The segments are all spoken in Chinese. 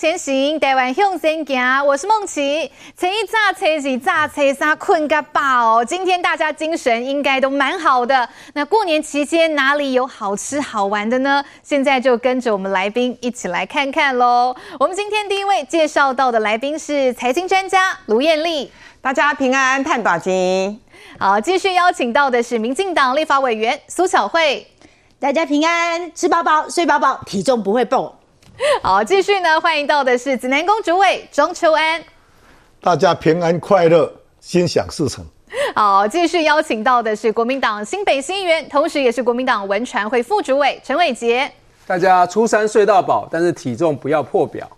前行，台湾向前行。我是梦琪。前一早、初二早、初三困个饱。今天大家精神应该都蛮好的。那过年期间哪里有好吃好玩的呢？现在就跟着我们来宾一起来看看喽。我们今天第一位介绍到的来宾是财经专家卢燕俐，大家平安，探大吉。好，继续邀请到的是民进党立法委员苏巧慧，大家平安，吃饱饱，睡饱饱，体重不会爆。好，继续呢，欢迎到的是指南宫主委庄秋安，大家平安快乐，心想事成。好，继续邀请到的是国民党新北新议员，同时也是国民党文传会副主委陈伟杰。大家初三睡到饱，但是体重不要破表。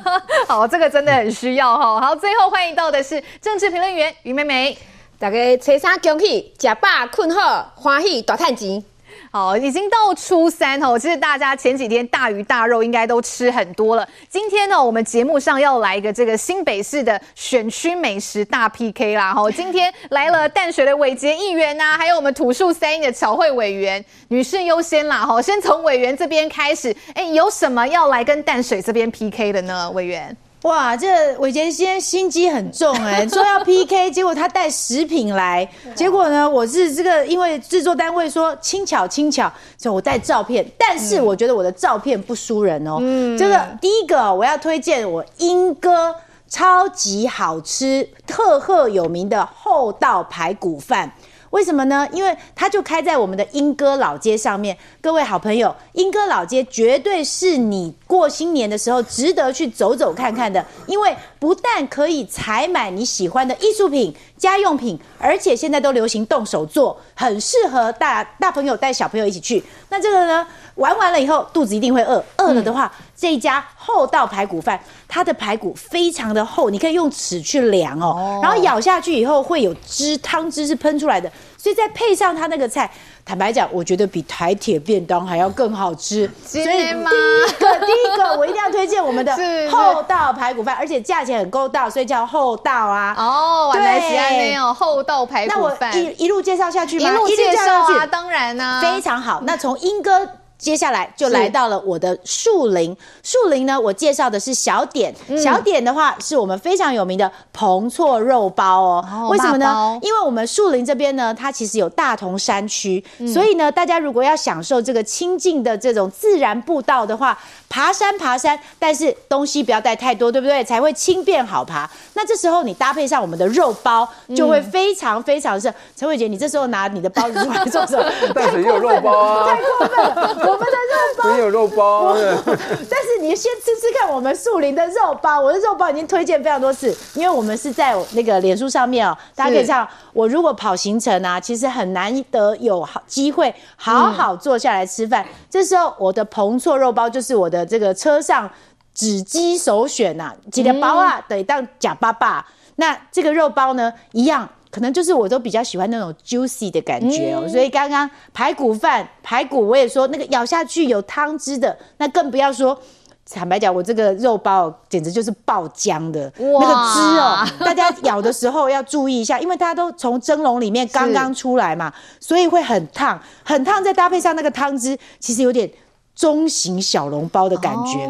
好，这个真的很需要哈。好，最后欢迎到的是政治评论员于美美。大家初三恭喜，吃饱困好，欢喜大赚钱。好，已经到初三哦。其实大家前几天大鱼大肉应该都吃很多了。今天呢，我们节目上要来一个这个新北市的选区美食大 PK 啦。哈，今天来了淡水的伟杰议员呐、还有我们土树三莺的巧慧委员，女士优先啦。哈，先从委员这边开始。哎，有什么要来跟淡水这边 PK 的呢？委员？哇，这伟杰今天心机很重哎、欸，说要 PK，结果他带食品来，结果呢，我是这个因为制作单位说轻巧轻巧，所以我带照片，但是我觉得我的照片不输人哦。嗯，这个第一个我要推荐我英哥超级好吃、赫赫有名的厚道排骨饭。为什么呢？因为它就开在我们的莺歌老街上面。各位好朋友，莺歌老街绝对是你过新年的时候值得去走走看看的，因为不但可以采买你喜欢的艺术品、家用品，而且现在都流行动手做，很适合大大朋友带小朋友一起去。那这个呢，玩完了以后肚子一定会饿，饿了的话，嗯、这一家厚道排骨饭，它的排骨非常的厚，你可以用尺去量哦，哦然后咬下去以后会有汁，汤汁是喷出来的。所以再配上它那个菜，坦白讲，我觉得比台铁便当还要更好吃。所以第一个，第一个我一定要推荐我们的 厚道排骨饭，而且价钱很公道，所以叫厚道啊。哦，原来是这样，厚道排骨饭。那我一一路介绍下去吗？一路介绍啊，当然呢，非常好。那从莺歌。接下来就来到了我的树林，树林呢，我介绍的是小点，嗯、小点的话是我们非常有名的彭厝肉包哦。哦为什么呢？因为我们树林这边呢，它其实有大同山区，嗯、所以呢，大家如果要享受这个清静的这种自然步道的话，爬山爬山，但是东西不要带太多，对不对？才会轻便好爬。那这时候你搭配上我们的肉包，就会非常非常是。陈慧杰，你这时候拿你的包子出来做什么？淡水也有肉包啊，太过分了。我们的肉包没有肉包，但是你先吃吃看我们树林的肉包。我的肉包已经推荐非常多次，因为我们是在那个脸书上面哦，大家可以这样。我如果跑行程啊，其实很难得有好机会好好坐下来吃饭。这时候我的彭厝肉包就是我的这个车上纸鸡首选呐，几条包啊得当假爸爸。那这个肉包呢，一样。可能就是我都比较喜欢那种 juicy 的感觉哦，嗯、所以刚刚排骨饭排骨我也说那个咬下去有汤汁的，那更不要说，坦白讲，我这个肉包简直就是爆浆的，那个汁哦，大家咬的时候要注意一下，因为它都从蒸笼里面刚刚出来嘛，所以会很烫，很烫，再搭配上那个汤汁，其实有点中型小笼包的感觉。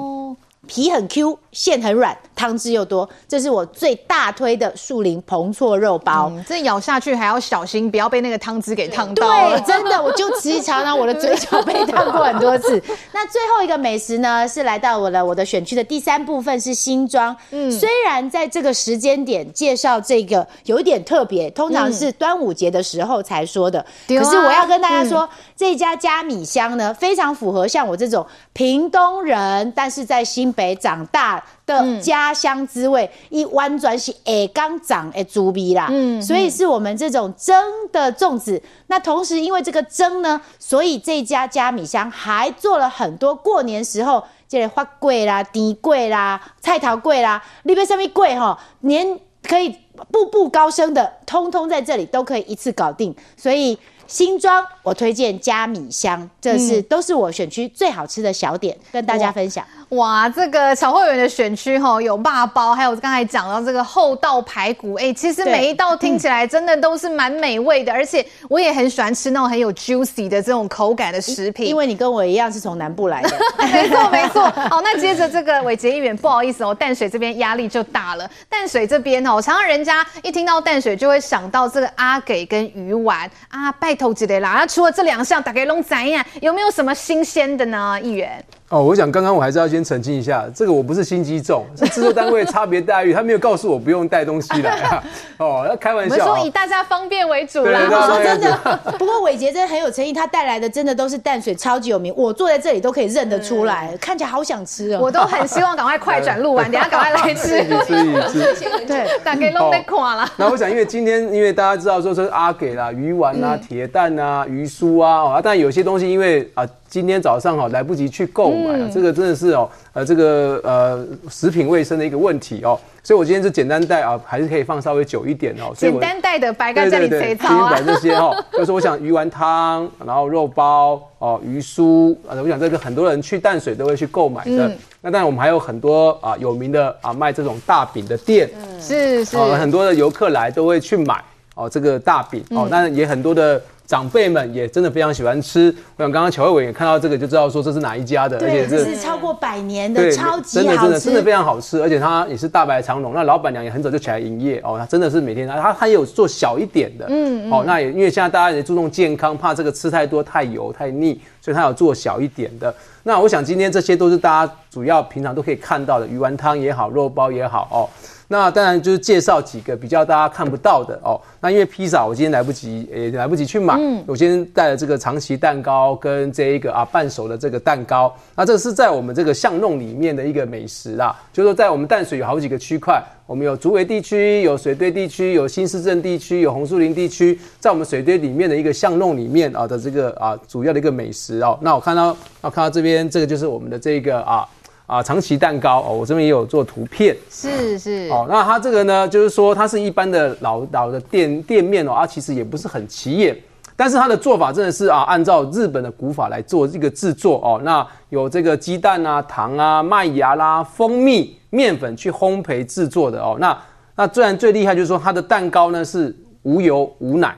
皮很 Q，馅很软，汤汁又多，这是我最大推的树林彭厝肉包。嗯、这咬下去还要小心，不要被那个汤汁给烫到。对，真的，我就时常常我的嘴角被烫过很多次。那最后一个美食呢，是来到我的我的选区的第三部分是新庄。嗯，虽然在这个时间点介绍这个有一点特别，通常是端午节的时候才说的。嗯、可是我要跟大家说，嗯、这家加米香呢，非常符合像我这种屏东人，但是在新北。北长大的家乡滋味，一弯转是哎刚长哎猪鼻啦，嗯，所以是我们这种蒸的粽子。那同时因为这个蒸呢，所以这家家米香还做了很多过年时候这个花粿啦、甜粿啦、菜头粿啦，里边上面粿哈，年可以步步高升的，通通在这里都可以一次搞定。所以。新庄我推荐加米香，这是、嗯、都是我选区最好吃的小点，跟大家分享。哇，这个小会员的选区哈，有霸包，还有刚才讲到这个厚道排骨，哎，其实每一道听起来真的都是蛮美味的，而且我也很喜欢吃那种很有 juicy 的这种口感的食品。因为你跟我一样是从南部来的，没 错没错。好，那接着这个伟杰议员，不好意思哦，淡水这边压力就大了。淡水这边哦，常常人家一听到淡水就会想到这个阿给跟鱼丸啊，拜托之类啦。那除了这两项，大家拢知影，有没有什么新鲜的呢？议员？哦，我想刚刚我还是要先澄清一下，这个我不是心机重，是制作单位差别待遇，他没有告诉我不用带东西来啊。哦，要开玩笑。我们说以大家方便为主啦。我说真的，不过伟杰真的很有诚意，他带来的真的都是淡水超级有名，我坐在这里都可以认得出来，嗯、看起来好想吃哦。我都很希望赶快快转录完，等下赶快来吃。吃吃对，大家拢在看了。那我想，因为今天因为大家知道说是阿给啦、鱼丸啊、铁蛋啊、鱼酥啊，啊，但有些东西因为啊。今天早上哈来不及去购买啊，这个真的是哦，呃，这个呃食品卫生的一个问题哦，所以我今天就简单带啊，还是可以放稍微久一点哦。简单带的白干这里谁操啊？对对对，这些哈，就是我想鱼丸汤，然后肉包哦，鱼酥啊，我想这个很多人去淡水都会去购买的。那当然我们还有很多啊有名的啊卖这种大饼的店，是是，很多的游客来都会去买哦这个大饼哦，但也很多的。长辈们也真的非常喜欢吃。我想刚刚乔慧伟也看到这个就知道说这是哪一家的，对而且这是超过百年的，超级好吃，真的真的真的非常好吃，而且它也是大排长龙。那老板娘也很早就起来营业哦，她真的是每天她她也有做小一点的，嗯，嗯哦，那也因为现在大家也注重健康，怕这个吃太多太油太腻，所以它有做小一点的。那我想今天这些都是大家主要平常都可以看到的，鱼丸汤也好，肉包也好哦。那当然就是介绍几个比较大家看不到的哦。那因为披萨我今天来不及，也来不及去买。嗯，我今天带了这个长崎蛋糕跟这一个啊半熟的这个蛋糕。那这个是在我们这个巷弄里面的一个美食啦，就是说在我们淡水有好几个区块，我们有竹围地区、有水堆地区、有新市镇地区、有红树林地区，在我们水堆里面的一个巷弄里面啊的这个啊主要的一个美食哦。那我看到啊看到这边这个就是我们的这个啊。啊，长崎蛋糕哦，我这边也有做图片，是是哦，那它这个呢，就是说它是一般的老老的店店面哦，它其实也不是很起眼，但是它的做法真的是啊，按照日本的古法来做这个制作哦，那有这个鸡蛋啊、糖啊、麦芽啦、蜂蜜、面粉去烘焙制作的哦，那那自然最厉害就是说它的蛋糕呢是无油无奶，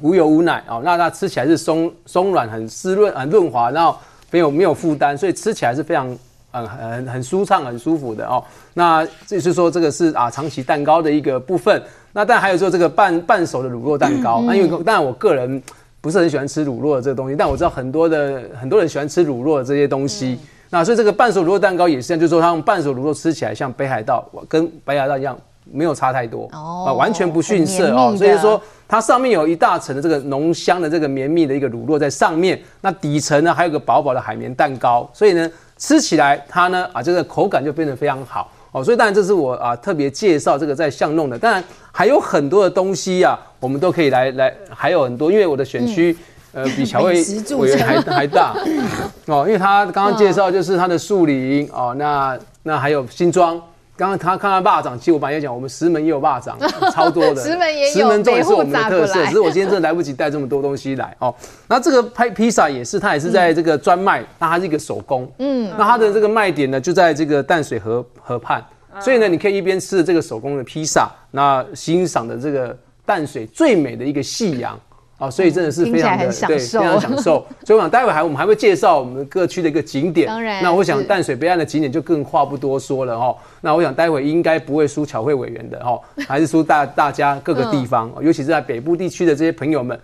无油无奶哦，那它吃起来是松松软、很湿润、很润滑，然后没有没有负担，所以吃起来是非常。嗯，很很舒畅，很舒服的哦。那就是说，这个是啊长崎蛋糕的一个部分。那但还有说这个半半熟的乳酪蛋糕。那因为当然我个人不是很喜欢吃乳酪的这个东西，但我知道很多的很多人喜欢吃乳酪的这些东西。那所以这个半熟乳酪蛋糕也是这样，就是说它用半熟乳酪吃起来像北海道跟北海道一样，没有差太多啊，完全不逊色哦。所以说它上面有一大层的这个浓香的这个绵密的一个乳酪在上面，那底层呢还有个薄薄的海绵蛋糕，所以呢。吃起来它呢啊，这个口感就变得非常好哦，所以当然这是我啊特别介绍这个在巷弄的，当然还有很多的东西啊，我们都可以来来，还有很多，因为我的选区、嗯、呃比巧慧委员还还大 哦，因为他刚刚介绍就是他的树林哦，那那还有新庄。刚刚他看到霸掌，其实我本来也讲，我们石门也有霸掌，超多的。石门也有，石门粽也是我们的特色。只是我今天真的来不及带这么多东西来哦。那这个拍披萨也是，它也是在这个专卖，那它是一个手工。嗯。那它的这个卖点呢，就在这个淡水河河畔，所以呢，你可以一边吃着这个手工的披萨，那欣赏的这个淡水最美的一个夕阳。哦，所以真的是非常的对，非常享受。所以我想待会还我们还会介绍我们各区的一个景点。当然，那我想淡水北岸的景点就更话不多说了哦。那我想待会应该不会输巧慧委员的哦，还是输大大家各个地方，尤其是在北部地区的这些朋友们，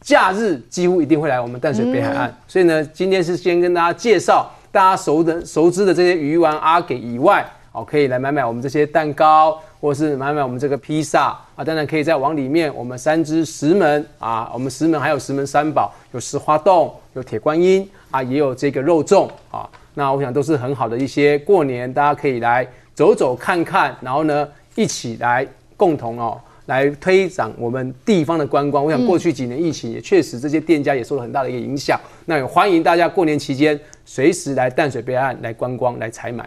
假日几乎一定会来我们淡水北海岸。所以呢，今天是先跟大家介绍大家熟的熟知的这些鱼丸阿给以外。哦，可以来买买我们这些蛋糕，或是买买我们这个披萨啊。当然可以再往里面，我们三芝石门啊，我们石门还有石门三宝，有石花洞，有铁观音啊，也有这个肉粽啊。那我想都是很好的一些过年，大家可以来走走看看，然后呢，一起来共同哦，来推展我们地方的观光。我想过去几年疫情也确实这些店家也受了很大的一个影响。那也欢迎大家过年期间随时来淡水北岸来观光来采买。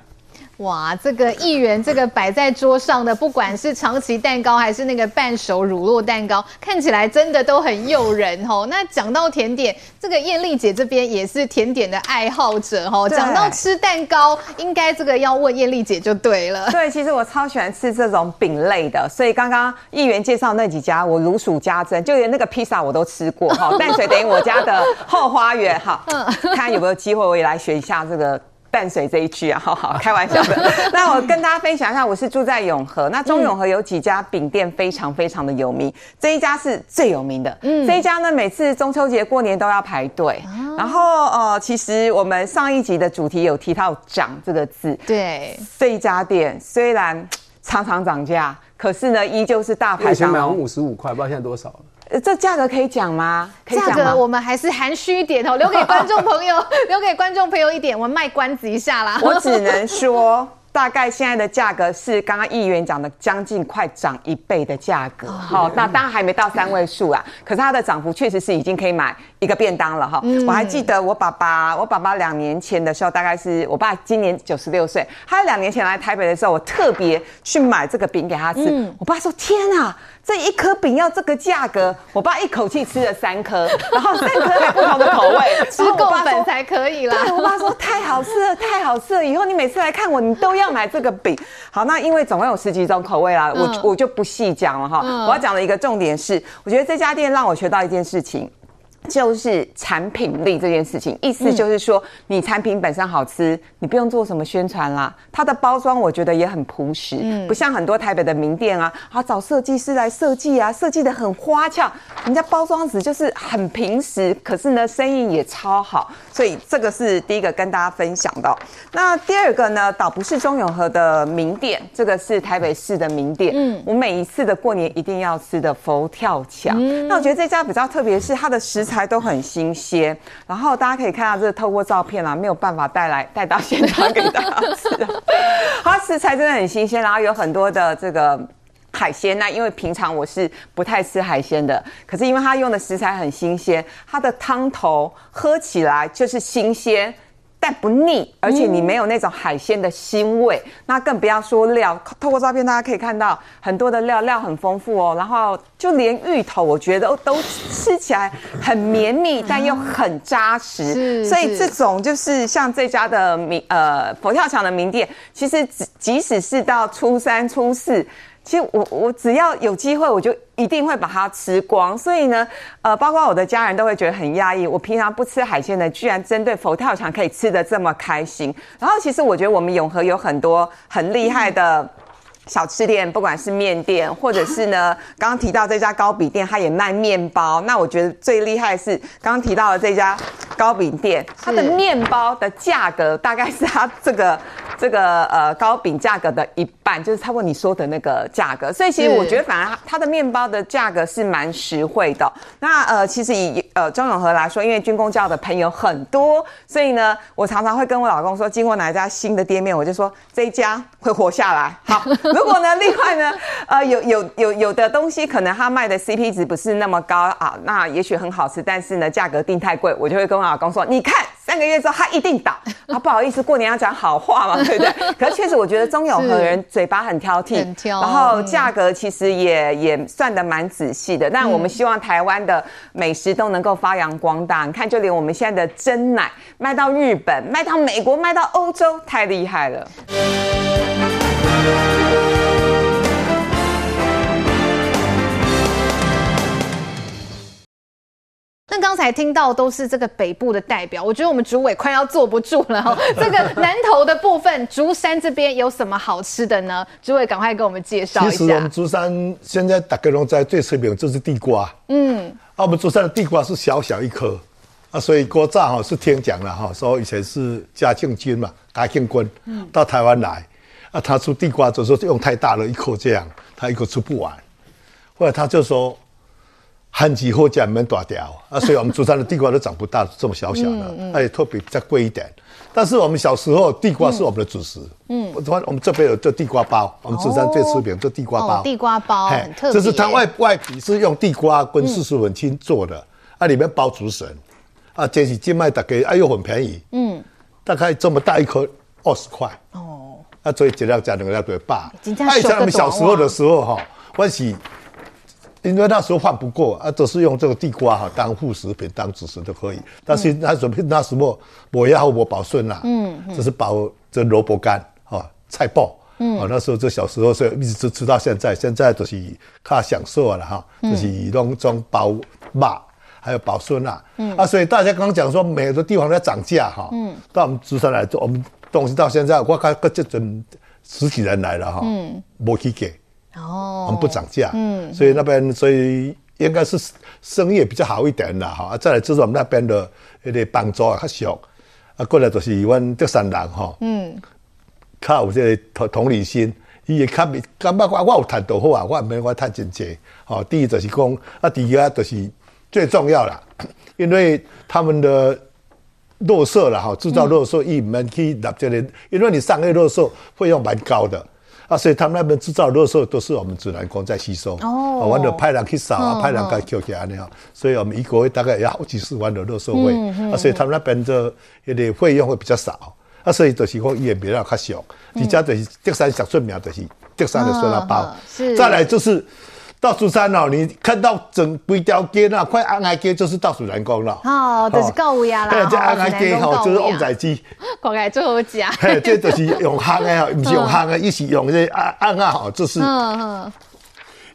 哇，这个议员这个摆在桌上的，不管是长崎蛋糕还是那个半熟乳酪蛋糕，看起来真的都很诱人哦。那讲到甜点，这个艳丽姐这边也是甜点的爱好者哦。讲到吃蛋糕，应该这个要问艳丽姐就对了。对，其实我超喜欢吃这种饼类的，所以刚刚议员介绍那几家，我如数家珍，就连那个披萨我都吃过哈。淡水等于我家的后花园哈，看有没有机会我也来学一下这个。淡水这一区啊，好好开玩笑的。那我跟大家分享一下，我是住在永和。那中永和有几家饼店非常非常的有名，这一家是最有名的。嗯，这一家呢，每次中秋节过年都要排队。然后呃，其实我们上一集的主题有提到“涨”这个字。对，这一家店虽然常常涨价，可是呢，依旧是大排长龙。以前买五十五块，不知道现在多少了。这价格可以讲吗？价格我们还是含蓄一点哦，留给观众 朋友，留给观众朋友一点，我们卖关子一下啦。我只 能说。大概现在的价格是刚刚议员讲的将近快涨一倍的价格，好，那当然还没到三位数啊，可是它的涨幅确实是已经可以买一个便当了哈。我还记得我爸爸，我爸爸两年前的时候，大概是我爸今年九十六岁，他两年前来台北的时候，我特别去买这个饼给他吃，我爸说天啊，这一颗饼要这个价格，我爸一口气吃了三颗，然后三颗还不同的口味，吃够本才可以啦。对，我爸说 太好吃了，太好吃了，以后你每次来看我，你都要。要买这个饼，好，那因为总共有十几种口味啦，嗯、我我就不细讲了哈。嗯、我要讲的一个重点是，我觉得这家店让我学到一件事情。就是产品力这件事情，意思就是说，你产品本身好吃，你不用做什么宣传啦。它的包装我觉得也很朴实，不像很多台北的名店啊，啊找设计师来设计啊，设计的很花俏，人家包装纸就是很平实，可是呢，生意也超好。所以这个是第一个跟大家分享的。那第二个呢，倒不是中永和的名店，这个是台北市的名店。嗯，我每一次的过年一定要吃的佛跳墙。那我觉得这家比较特别，是它的食材。菜都很新鲜，然后大家可以看到，这透过照片啊，没有办法带来 带到现场给大家吃。它食材真的很新鲜，然后有很多的这个海鲜。那因为平常我是不太吃海鲜的，可是因为它用的食材很新鲜，它的汤头喝起来就是新鲜。但不腻，而且你没有那种海鲜的腥味，嗯、那更不要说料。透过照片，大家可以看到很多的料，料很丰富哦。然后就连芋头，我觉得都，都吃起来很绵密，但又很扎实。是所以这种就是像这家的名呃佛跳墙的名店，其实即即使是到初三初四。其实我我只要有机会，我就一定会把它吃光。所以呢，呃，包括我的家人都会觉得很压抑。我平常不吃海鲜的，居然针对佛跳墙可以吃的这么开心。然后，其实我觉得我们永和有很多很厉害的小吃店，不管是面店，或者是呢，刚 刚提到这家糕饼店，它也卖面包。那我觉得最厉害的是刚刚提到的这家糕饼店，它的面包的价格大概是它这个。这个呃糕饼价格的一半，就是差不多你说的那个价格，所以其实我觉得反而它的面包的价格是蛮实惠的。那呃其实以呃中永和来说，因为军工教的朋友很多，所以呢我常常会跟我老公说，经过哪一家新的店面，我就说这一家会活下来。好，如果呢另外呢呃有有有有的东西可能他卖的 CP 值不是那么高啊，那也许很好吃，但是呢价格定太贵，我就会跟我老公说，你看。三个月之后，他一定倒。啊，不好意思，过年要讲好话嘛，对不对？可是确实，我觉得中永和人嘴巴很挑剔，很挑。然后价格其实也也算的蛮仔细的。但我们希望台湾的美食都能够发扬光大。你看，就连我们现在的真奶卖到日本、卖到美国、卖到欧洲，太厉害了。那刚才听到都是这个北部的代表，我觉得我们主委快要坐不住了哈。这个南投的部分，竹山这边有什么好吃的呢？主委赶快给我们介绍一下。其实我们竹山现在大家都在最出名就是地瓜，嗯，啊，我们竹山的地瓜是小小一颗啊，所以郭炸哈是听讲了哈，说以前是嘉庆军嘛，嘉庆君到台湾来，啊，他出地瓜就说用太大了一颗这样，他一口吃不完，后来他就说。旱季货架蛮大掉啊，所以我们竹山的地瓜都长不大，这么小小的，而且特别比较贵一点。但是我们小时候地瓜是我们的主食，嗯，我我们这边有做地瓜包，我们竹山最出名做地瓜包，地瓜包很特别，就是它外外皮是用地瓜跟四十粉青做的，啊，里面包竹笋，啊，这是金麦大概哎呦很便宜，嗯，大概这么大一颗二十块，哦，啊，所以一两加两个就会饱。真的啊，以前我们小时候的时候哈，我是因为那时候换不过啊，都是用这个地瓜哈当副食品、当主食都可以。但是那时候那时候我要我保孙啦，嗯，这是保这萝卜干哈菜包。嗯，啊，那时候这小时候，所以一直吃到现在。现在都是靠享受了哈，就是弄种包肉，还有保孙啦。嗯啊，所以大家刚刚讲说，每个地方都在涨价哈。嗯，到我们竹山来做，我们东西到现在，我看这阵十几人来了哈。嗯，没去给。哦，我们不涨价。嗯，所以那边所以应该是生意比较好一点的哈。再来就是我们那边的那个帮助啊较少。啊，过来就是阮德山人哈。嗯。较有这个同同理心，伊会较感觉我我有谈多好啊，我唔免我谈真济。好，第一就是讲，啊，第二就是最重要啦，因为他们的垃圾啦，哈，制造垃圾伊唔免去纳这个，因为你上个垃圾费用蛮高的，啊，所以他们那边制造垃圾都是我们自然光在吸收。哦，我们就派人去扫啊，派人去捡起来那样，所以我们一个月大概要好几十万的垃圾费，嗯嗯、啊，所以他们那边的那个费用会比较少。啊，所以就是讲伊也比较较俗，而且就是德山小出名就是德山的酸辣包。哦、是。再来就是到竹山哦，你看到整规条街那块安爱街就是倒数人工了。哦，就是够味啊啦。对，这安爱街吼就是旺仔鸡。讲起来最好食。嘿，这就是用烘的 哈，不是用烘的，伊是用这安安啊吼，就是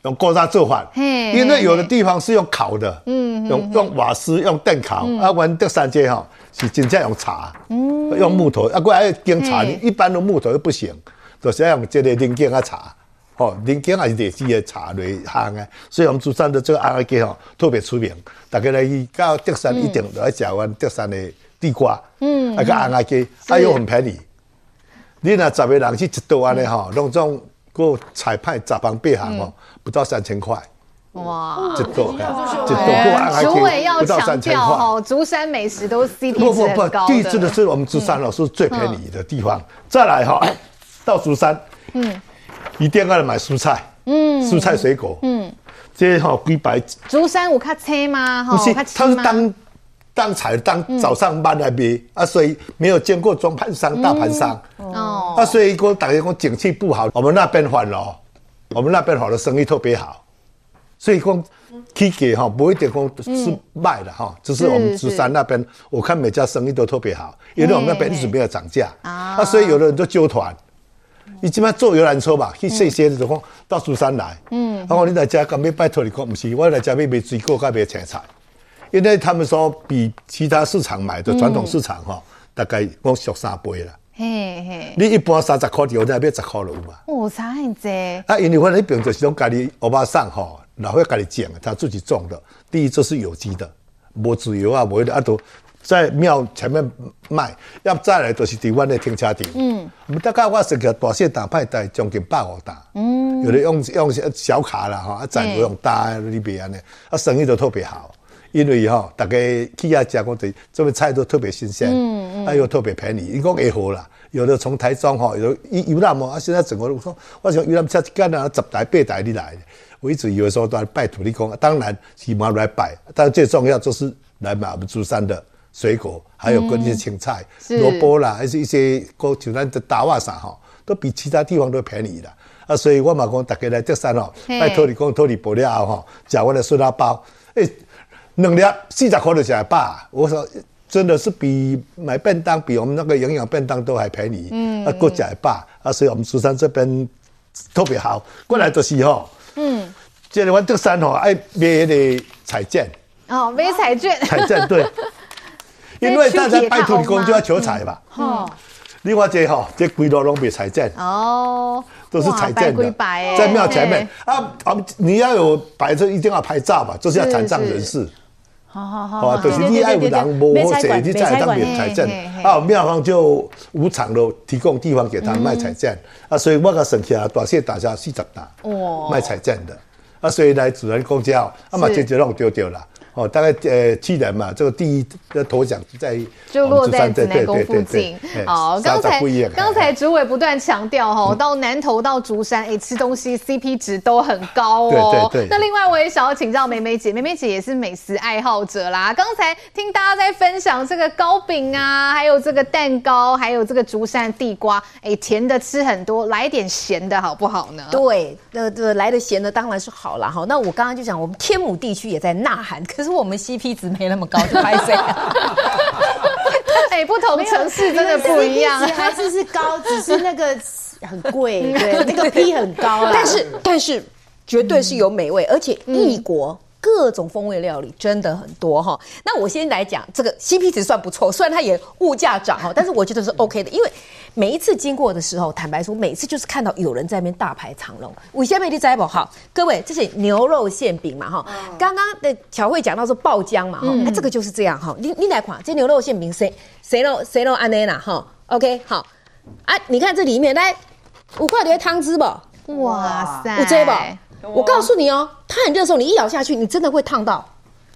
用锅渣做法。嘿。因为有的地方是用烤的，嗯，用用瓦斯用电烤，啊，阮德山街吼。是真正用茶，嗯、用木头，啊，过来经茶，一般的木头又不行，就是要用这个零件啊茶，哦，零件还是第四个茶来烘的，所以我们珠山的这个安爱鸡吼特别出名，大家来去到德山一定都要吃完德山的地瓜，嗯，啊个安爱鸡，啊又很便宜，是你那十个人去一桌安尼吼，弄种个菜派杂帮八行吼，不到三千块。哇，这多，这多过安爱鸡，不到三千块。哦，竹山美食都 CP 值很高的。不不不，第一次的是我们竹山老师最便宜的地方。再来哈，到竹山，嗯，一定要来买蔬菜，嗯，蔬菜水果，嗯，这哈归白。竹山有卡车吗？不是，他是当当采当早上班来卖啊，所以没有见过中盘商、大盘商。哦，啊，所以我大家讲景气不好，我们那边反了，我们那边好的生意特别好。所以讲，起价哈不一定讲是卖的哈，只是我们竹山那边，我看每家生意都特别好，因为我们那边一直没有涨价。啊，所以有的人就揪团，你即摆坐游览车吧，去这些就讲到苏山来，嗯，然后你在家干要拜托你讲，不是我来家买买水果，甲买青菜，因为他们说比其他市场买的传统市场哈，大概讲俗三倍啦，嘿嘿，你一般三十块就在买十块了有嘛？哦，差很多。啊，因为我那边就是讲家里欧巴桑哈。老会跟你讲，他自己种的。第一，这是有机的，无自由啊，无的啊，都在庙前面卖。要再来就是伫阮的停车场。嗯，我们大概我是个大细打派带将近百五打。嗯，有的用用小卡啦哈，啊，赞助用大里边呢，啊，生意都特别好。因为哈，大家去亚家我的这边菜都特别新鲜，嗯嗯，啊又特别便宜。一共也好啦，有的从台中哈，有游游览嘛，啊，现在整个我说，我想游览车干啊，十台八台你来。我一直以为说都来拜土地公，当然起码来拜，但最重要就是来买我们珠山的水果，还有跟一些青菜、萝卜啦，还是一些过就咱的大瓦啥哈，都比其他地方都便宜的啊。所以我嘛讲大家来德山哦，拜土地公、土地婆了哈，吃我的酸辣包，诶、欸，两粒四十块就吃饱。我说真的是比买便当，比我们那个营养便当都还便宜，嗯，啊，够吃饱啊。所以我们苏山这边特别好，过来就是吼。嗯，这里阮德山吼爱买那个彩券。哦，买彩券，彩券对，因为大家拜土地公就要求财嘛。哦，你看这吼，这规路拢买彩券哦，都是财政的，在庙前面。啊啊，你要有摆着一定要拍照吧，就是要残障人士。好好好，就是你爱有人无好势，你再当买彩券啊，庙方就无偿的提供地方给他卖财政啊，所以我个省下大谢大家四十大，卖财政的。啊，所以来主人公家啊嘛，就就弄丢掉了。哦，大概呃七人嘛，这个第一的头奖在就落在紫南宫附近。好，刚才刚才主委不断强调哈，到南投到竹山，哎，吃东西 CP 值都很高哦。对对对。那另外我也想要请教梅梅姐，梅梅姐也是美食爱好者啦。刚才听大家在分享这个糕饼啊，还有这个蛋糕，还有这个竹山地瓜，哎，甜的吃很多，来点咸的好不好呢？对，呃，这来的咸的当然是好了哈。那我刚刚就讲，我们天母地区也在呐喊。可是我们 CP 值没那么高，就拍谁？哎，不同城市真的不一样，还是是高，只是那个很贵，对，那个 P 很高啊。但是但是绝对是有美味，而且异国。各种风味料理真的很多哈，那我先来讲这个 CP 值算不错，虽然它也物价涨哈，但是 我觉得是 OK 的，因为每一次经过的时候，坦白说，每次就是看到有人在那边大排长龙。我先给你摘不？好，各位，这是牛肉馅饼嘛哈，刚刚的巧慧讲到说爆浆嘛哈，那这个就是这样哈，你你来看这牛肉馅饼谁谁都谁都安内啦哈，OK 好。啊，你看这里面来五块的汤汁不？哇塞，有这不？我告诉你哦，它很热的时候，你一咬下去，你真的会烫到。